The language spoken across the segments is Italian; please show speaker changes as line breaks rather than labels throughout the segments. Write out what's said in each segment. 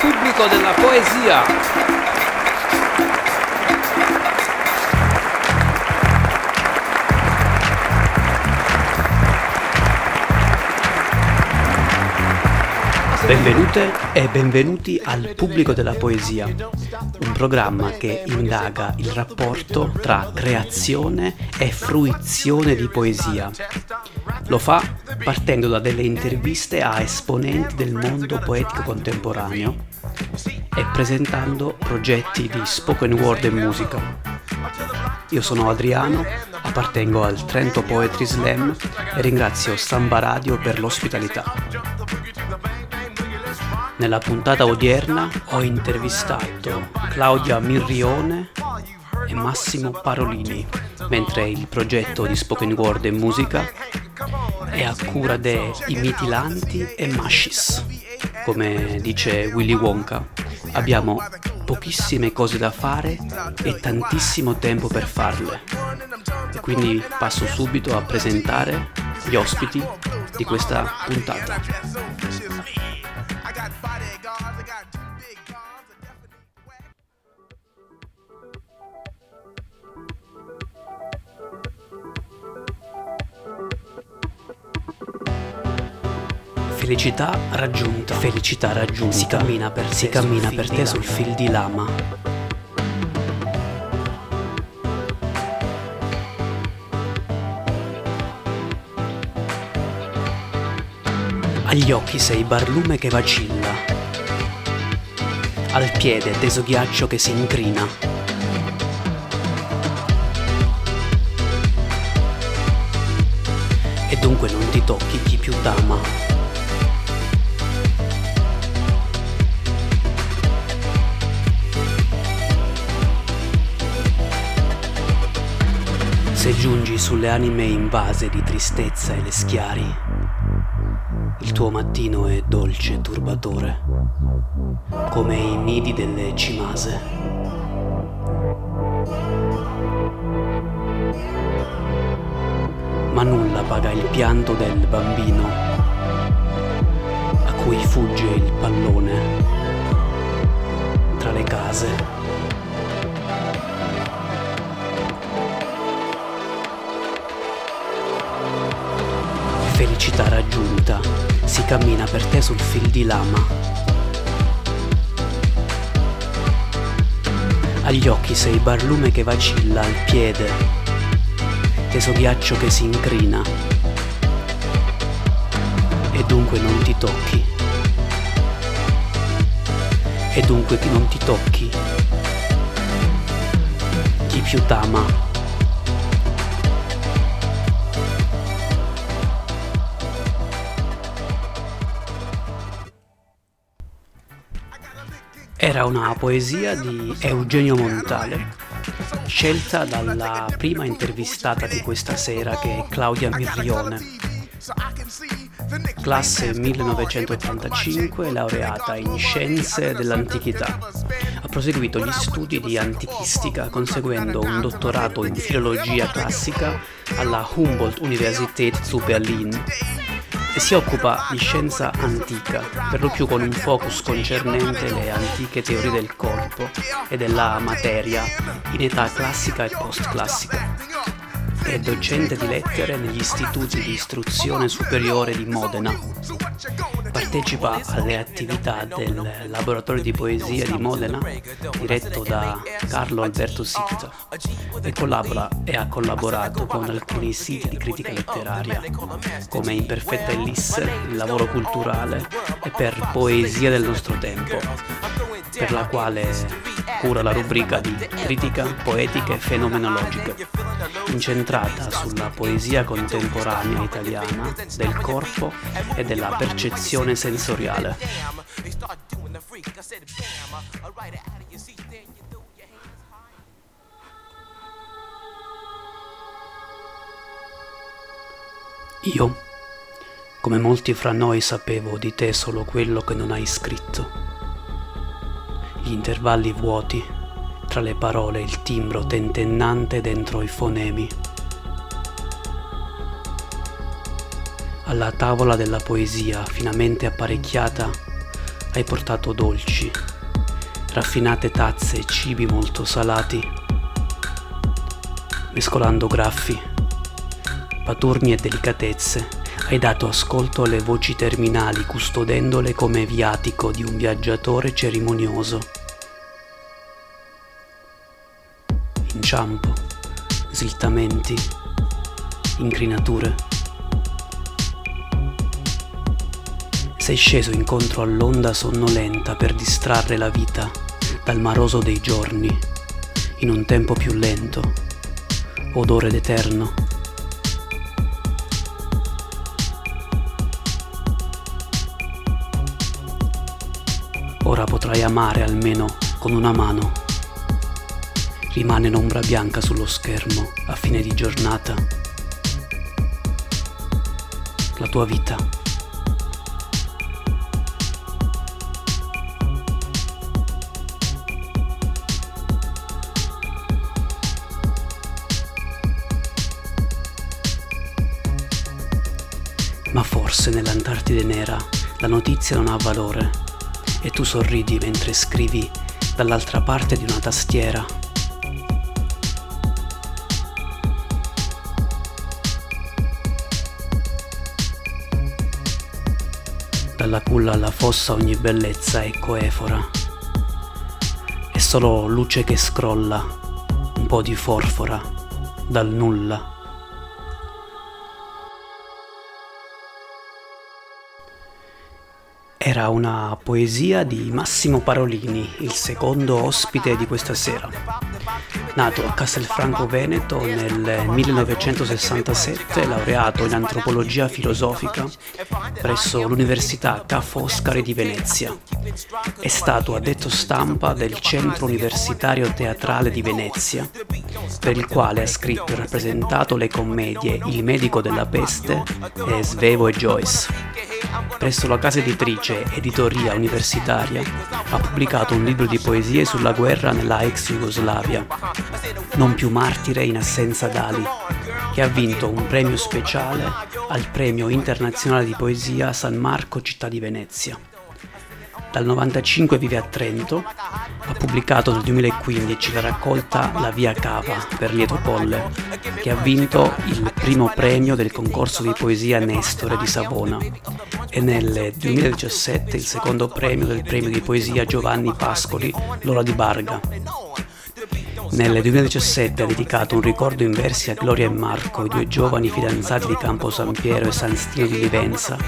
pubblico della poesia. Benvenute e benvenuti al Pubblico della Poesia, un programma che indaga il rapporto tra creazione e fruizione di poesia. Lo fa partendo da delle interviste a esponenti del mondo poetico contemporaneo e presentando progetti di spoken word e musica. Io sono Adriano, appartengo al Trento Poetry Slam e ringrazio Samba Radio per l'ospitalità. Nella puntata odierna ho intervistato Claudia Mirrione e Massimo Parolini, mentre il progetto di Spoken Word e Musica è a cura dei Mitilanti e Mashis. Come dice Willy Wonka, abbiamo pochissime cose da fare e tantissimo tempo per farle. E quindi passo subito a presentare gli ospiti di questa puntata. Felicità raggiunta, felicità raggiunta. Si cammina per te, si cammina per te sul fil di lama. Agli occhi sei barlume che vacilla. Al piede teso ghiaccio che si incrina. E dunque non ti tocchi chi più t'ama. Se giungi sulle anime invase di tristezza e le schiari, il tuo mattino è dolce e turbatore, come i nidi delle cimase. Ma nulla paga il pianto del bambino a cui fugge il pallone tra le case. Felicità raggiunta, si cammina per te sul fil di lama. Agli occhi sei barlume che vacilla al piede, teso ghiaccio che si incrina, e dunque non ti tocchi. E dunque non ti tocchi. Chi più t'ama Era una poesia di Eugenio Montale, scelta dalla prima intervistata di questa sera che è Claudia Mirrione. Classe 1985, laureata in scienze dell'antichità. Ha proseguito gli studi di antichistica conseguendo un dottorato in filologia classica alla Humboldt Universität zu Berlin e si occupa di scienza antica, per lo più con un focus concernente le antiche teorie del corpo e della materia in età classica e post-classica. È docente di lettere negli istituti di istruzione superiore di Modena. Partecipa alle attività del laboratorio di poesia di Modena, diretto da Carlo Alberto Sitta, e collabora e ha collaborato con alcuni siti di critica letteraria, come Imperfetta Elisse, il lavoro culturale e per Poesia del nostro tempo, per la quale cura la rubrica di critica poetica e fenomenologica, incentrata sulla poesia contemporanea italiana del corpo e della percezione sensoriale. Io, come molti fra noi, sapevo di te solo quello che non hai scritto gli intervalli vuoti, tra le parole il timbro tentennante dentro i fonemi. Alla tavola della poesia finamente apparecchiata hai portato dolci, raffinate tazze e cibi molto salati, mescolando graffi, paturni e delicatezze, hai dato ascolto alle voci terminali custodendole come viatico di un viaggiatore cerimonioso. Inciampo, slittamenti, incrinature. Sei sceso incontro all'onda sonnolenta per distrarre la vita dal maroso dei giorni in un tempo più lento, odore d'eterno Ora potrai amare almeno con una mano. Rimane un'ombra bianca sullo schermo a fine di giornata. La tua vita. Ma forse nell'Antartide nera la notizia non ha valore e tu sorridi mentre scrivi dall'altra parte di una tastiera. Dalla culla alla fossa ogni bellezza è coefora. È solo luce che scrolla, un po' di forfora, dal nulla. Era una poesia di Massimo Parolini, il secondo ospite di questa sera. Nato a Castelfranco Veneto nel 1967, laureato in antropologia filosofica presso l'Università Ca' Foscari di Venezia. È stato addetto stampa del Centro Universitario Teatrale di Venezia, per il quale ha scritto e rappresentato le commedie Il medico della peste e Svevo e Joyce presso la casa editrice Editoria Universitaria, ha pubblicato un libro di poesie sulla guerra nella ex Jugoslavia, Non più martire in assenza d'ali, che ha vinto un premio speciale al Premio Internazionale di Poesia San Marco Città di Venezia. Dal 1995 vive a Trento, ha pubblicato nel 2015 la raccolta La Via Cava per Lieto Colle, che ha vinto il primo premio del concorso di poesia Nestore di Savona e nel 2017 il secondo premio del premio di poesia Giovanni Pascoli, Lola di Barga. Nel 2017 ha dedicato un ricordo in versi a Gloria e Marco, i due giovani fidanzati di Campo San Piero e San Stino di Livenza,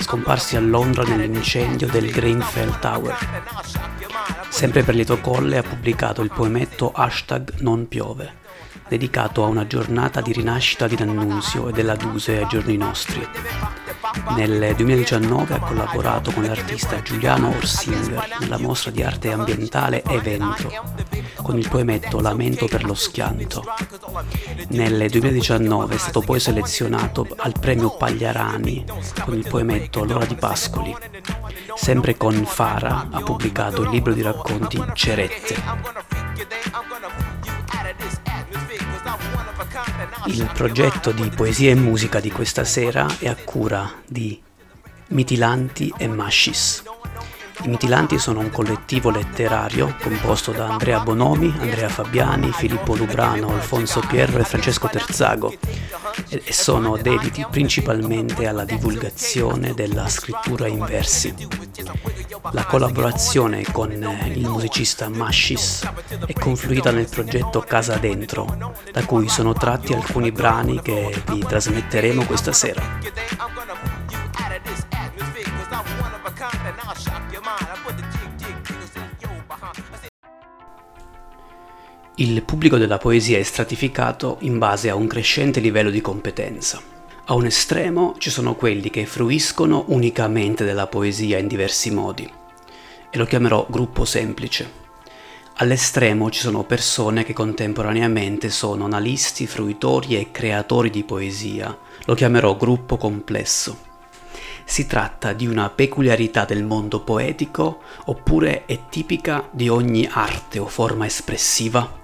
scomparsi a Londra nell'incendio del Greenfell Tower. Sempre per Lieto Colle ha pubblicato il poemetto Hashtag Non piove, dedicato a una giornata di rinascita di D'Annunzio e della Duse ai giorni nostri. Nel 2019 ha collaborato con l'artista Giuliano Orsinger nella mostra di arte ambientale Evento, con il poemetto Lamento per lo schianto. Nel 2019 è stato poi selezionato al premio Pagliarani con il poemetto L'ora di Pascoli. Sempre con Fara ha pubblicato il libro di racconti Cerette. Il progetto di poesia e musica di questa sera è a cura di Mitilanti e Mascis. I Mitilanti sono un collettivo letterario composto da Andrea Bonomi, Andrea Fabiani, Filippo Lubrano, Alfonso Pierro e Francesco Terzago e sono dediti principalmente alla divulgazione della scrittura in versi. La collaborazione con il musicista Mashis è confluita nel progetto Casa Dentro, da cui sono tratti alcuni brani che vi trasmetteremo questa sera. Il pubblico della poesia è stratificato in base a un crescente livello di competenza. A un estremo ci sono quelli che fruiscono unicamente della poesia in diversi modi, e lo chiamerò gruppo semplice. All'estremo ci sono persone che contemporaneamente sono analisti, fruitori e creatori di poesia, lo chiamerò gruppo complesso. Si tratta di una peculiarità del mondo poetico oppure è tipica di ogni arte o forma espressiva?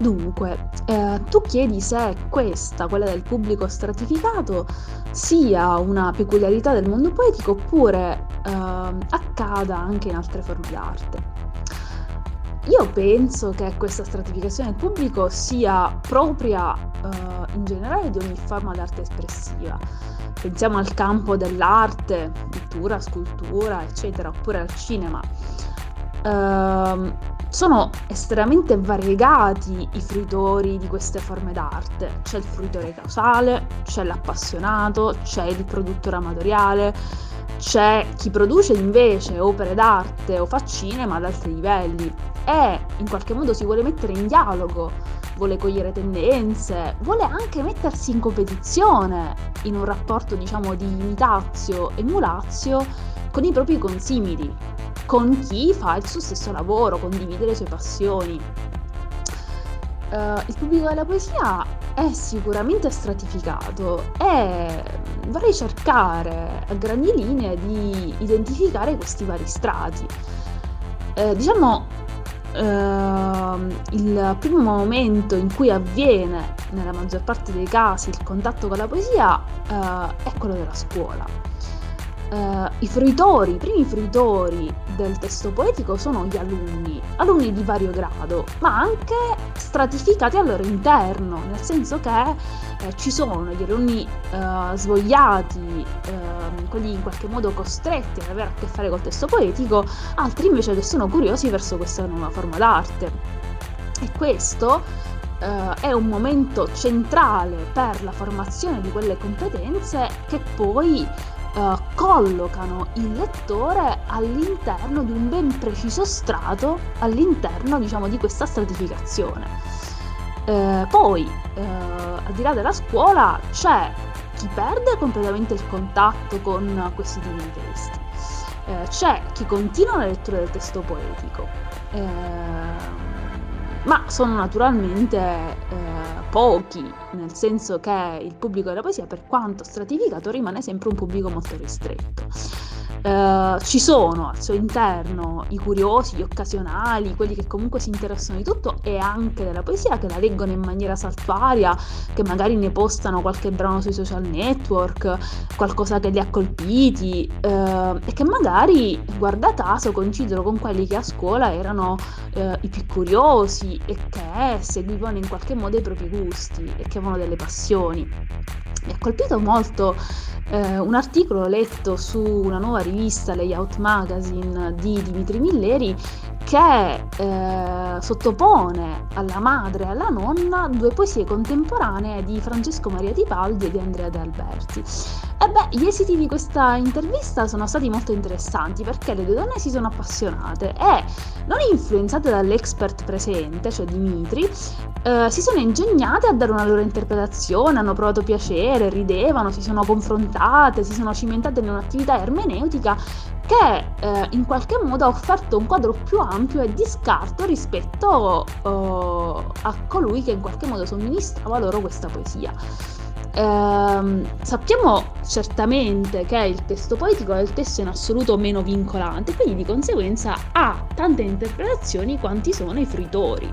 Dunque, eh, tu chiedi se questa, quella del pubblico stratificato, sia una peculiarità del mondo poetico oppure eh, accada anche in altre forme d'arte. Io penso che questa stratificazione del pubblico sia propria eh, in generale di ogni forma d'arte espressiva. Pensiamo al campo dell'arte, pittura, scultura, eccetera, oppure al cinema. Uh, sono estremamente variegati i fruitori di queste forme d'arte. C'è il fruitore causale, c'è l'appassionato, c'è il produttore amatoriale, c'è chi produce invece opere d'arte o fa cinema ad altri livelli e in qualche modo si vuole mettere in dialogo, vuole cogliere tendenze, vuole anche mettersi in competizione in un rapporto diciamo di imitazio e emulazio con i propri consimili con chi fa il suo stesso lavoro, condivide le sue passioni. Uh, il pubblico della poesia è sicuramente stratificato e vorrei cercare a grandi linee di identificare questi vari strati. Eh, diciamo, uh, il primo momento in cui avviene, nella maggior parte dei casi, il contatto con la poesia uh, è quello della scuola Uh, i fruitori, i primi fruitori del testo poetico sono gli alunni, alunni di vario grado, ma anche stratificati al loro interno, nel senso che eh, ci sono gli alunni uh, svogliati, uh, quelli in qualche modo costretti ad avere a che fare col testo poetico, altri invece che sono curiosi verso questa nuova forma d'arte. E questo uh, è un momento centrale per la formazione di quelle competenze che poi uh, collocano il lettore all'interno di un ben preciso strato, all'interno diciamo di questa stratificazione. Uh, poi, uh, al di là della scuola, c'è chi perde completamente il contatto con questi tipi di testi, c'è chi continua la lettura del testo poetico ma sono naturalmente eh, pochi, nel senso che il pubblico della poesia, per quanto stratificato, rimane sempre un pubblico molto ristretto. Uh, ci sono al suo interno i curiosi, gli occasionali, quelli che comunque si interessano di tutto e anche della poesia, che la leggono in maniera saltuaria, che magari ne postano qualche brano sui social network, qualcosa che li ha colpiti uh, e che magari, guarda caso, coincidono con quelli che a scuola erano uh, i più curiosi e che seguivano in qualche modo i propri gusti e che avevano delle passioni. Mi ha colpito molto eh, un articolo letto su una nuova rivista, Layout Magazine, di Dimitri Milleri, che eh, sottopone alla madre e alla nonna due poesie contemporanee di Francesco Maria Tipaldi e di Andrea De Alberti. E beh, gli esiti di questa intervista sono stati molto interessanti perché le due donne si sono appassionate e, non influenzate dall'expert presente, cioè Dimitri, eh, si sono ingegnate a dare una loro interpretazione, hanno provato piacere, ridevano, si sono confrontate, si sono cimentate in un'attività ermeneutica che eh, in qualche modo ha offerto un quadro più ampio e di scarto rispetto uh, a colui che in qualche modo somministrava loro questa poesia. Eh, sappiamo certamente che il testo poetico è il testo in assoluto meno vincolante, quindi di conseguenza ha tante interpretazioni quanti sono i fruitori.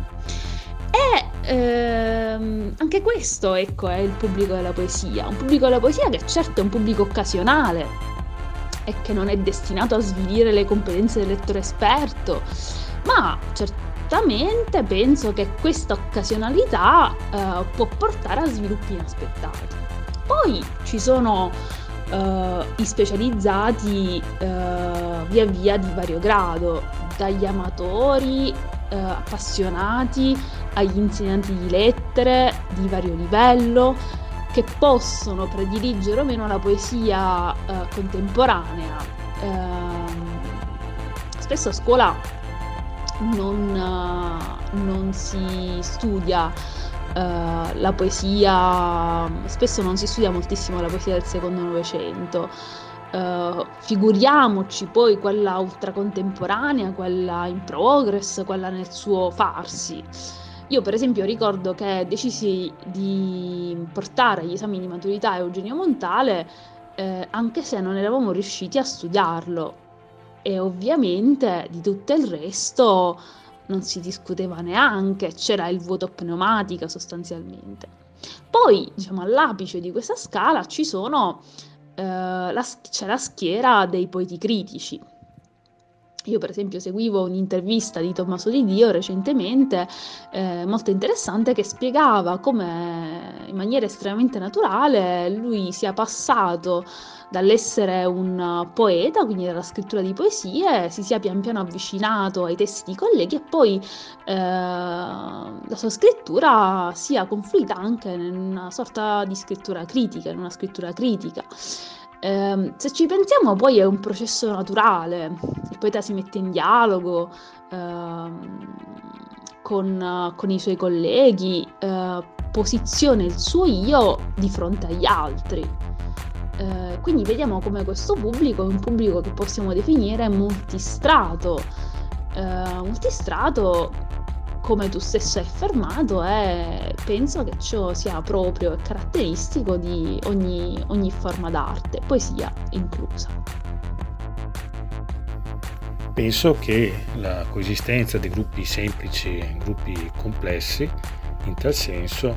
E ehm, anche questo, ecco, è il pubblico della poesia. Un pubblico della poesia che certo è un pubblico occasionale e che non è destinato a svilire le competenze del lettore esperto, ma certamente penso che questa occasionalità eh, può portare a sviluppi inaspettati. Poi ci sono eh, i specializzati eh, via via di vario grado, dagli amatori eh, appassionati agli insegnanti di lettere di vario livello che possono prediligere o meno la poesia eh, contemporanea. Ehm, spesso a scuola non, non si studia uh, la poesia, spesso non si studia moltissimo la poesia del secondo Novecento. Uh, figuriamoci poi quella ultracontemporanea, quella in progress, quella nel suo farsi. Io per esempio ricordo che decisi di portare agli esami di maturità Eugenio Montale eh, anche se non eravamo riusciti a studiarlo, e ovviamente di tutto il resto non si discuteva neanche, c'era il voto pneumatica sostanzialmente. Poi, diciamo, all'apice di questa scala ci sono, eh, la, c'è la schiera dei poeti critici, io per esempio seguivo un'intervista di Tommaso Di Dio recentemente, eh, molto interessante, che spiegava come in maniera estremamente naturale lui sia passato dall'essere un poeta, quindi dalla scrittura di poesie, si sia pian piano avvicinato ai testi di colleghi e poi eh, la sua scrittura sia confluita anche in una sorta di scrittura critica, in una scrittura critica. Eh, se ci pensiamo poi è un processo naturale, il poeta si mette in dialogo eh, con, con, i suoi colleghi, eh, posiziona il suo io di fronte agli altri. Eh, quindi vediamo come questo pubblico è un pubblico che possiamo definire multistrato, eh, multistrato come tu stesso hai affermato, e penso che ciò sia proprio caratteristico di ogni, ogni forma d'arte, poesia inclusa.
Penso che la coesistenza di gruppi semplici e gruppi complessi, in tal senso,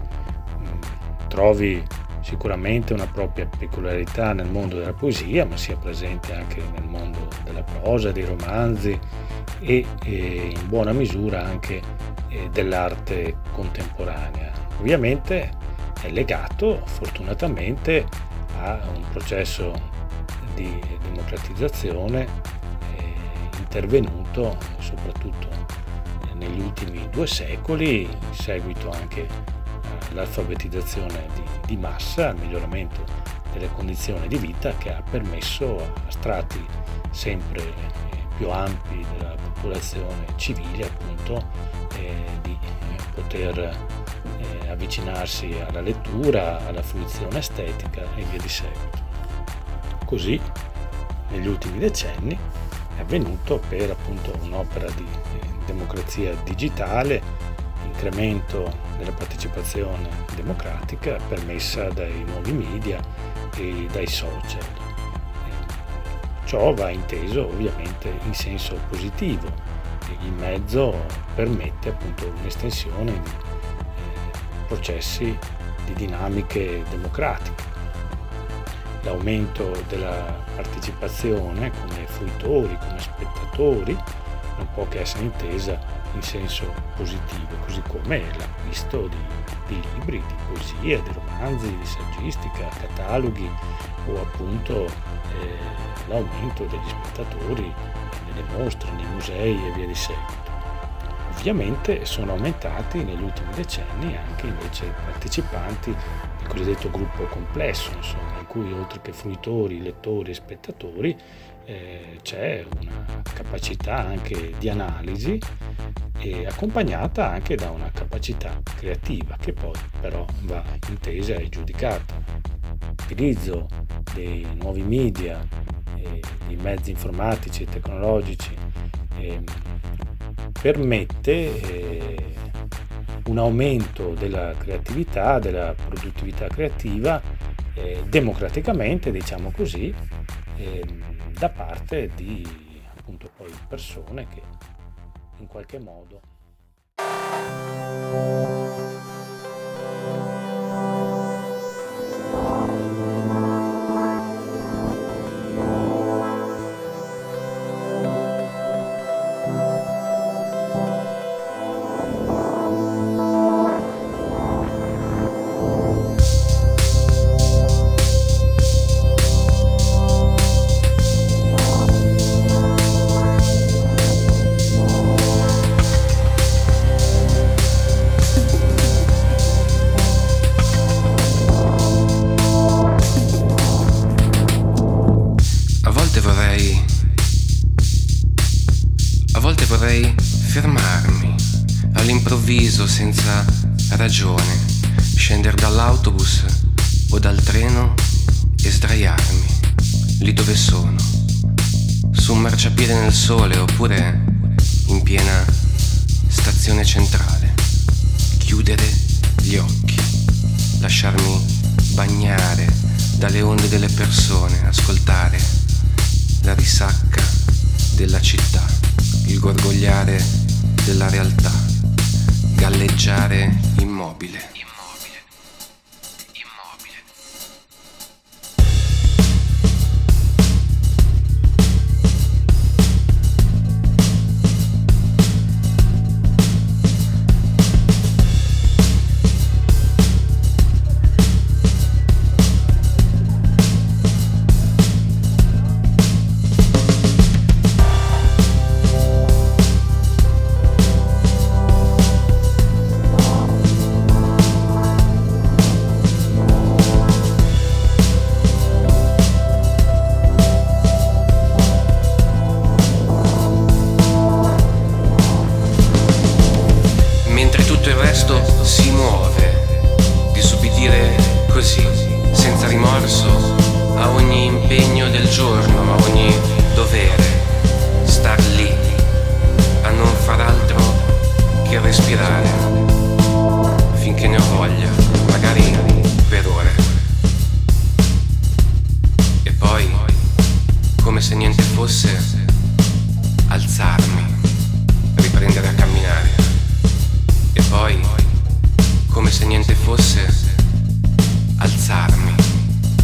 trovi sicuramente una propria peculiarità nel mondo della poesia, ma sia presente anche nel mondo della prosa, dei romanzi e, e in buona misura anche eh, dell'arte contemporanea. Ovviamente è legato fortunatamente a un processo di democratizzazione eh, intervenuto soprattutto negli ultimi due secoli, in seguito anche all'alfabetizzazione di, di massa, al miglioramento delle condizioni di vita che ha permesso a strati sempre eh, più ampi della popolazione civile appunto eh, di poter eh, avvicinarsi alla lettura, alla fruizione estetica e via di seguito. Così negli ultimi decenni è avvenuto per appunto un'opera di democrazia digitale, incremento della partecipazione democratica permessa dai nuovi media e dai social. Ciò va inteso ovviamente in senso positivo, il mezzo permette appunto un'estensione di eh, processi di dinamiche democratiche. L'aumento della partecipazione come fruitori, come spettatori, non può che essere intesa in senso positivo, così come l'acquisto di, di libri, di poesie, di romanzi, di saggistica, cataloghi o appunto eh, l'aumento degli spettatori nelle mostre, nei musei e via di seguito. Ovviamente sono aumentati negli ultimi decenni anche invece i partecipanti del cosiddetto gruppo complesso, insomma, in cui oltre che fruitori, lettori e spettatori eh, c'è una capacità anche di analisi e accompagnata anche da una capacità creativa che poi però va intesa e giudicata. L'utilizzo dei nuovi media i mezzi informatici e tecnologici eh, permette eh, un aumento della creatività, della produttività creativa eh, democraticamente, diciamo così, ehm, da parte di appunto poi persone che in qualche modo
all'improvviso, senza ragione, scendere dall'autobus o dal treno e sdraiarmi lì dove sono, su un marciapiede nel sole oppure in piena stazione centrale, chiudere gli occhi, lasciarmi bagnare dalle onde delle persone, ascoltare la risacca della città, il gorgogliare della realtà, galleggiare immobile. resto si muove. di Disubbidire così, senza rimorso, a ogni impegno del giorno, a ogni dovere. Star lì, a non far altro che respirare, finché ne ho voglia, magari per ore. E poi, come se niente fosse, alzarmi, riprendere a camminare. E poi come se niente fosse, alzarmi,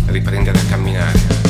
riprendere a camminare.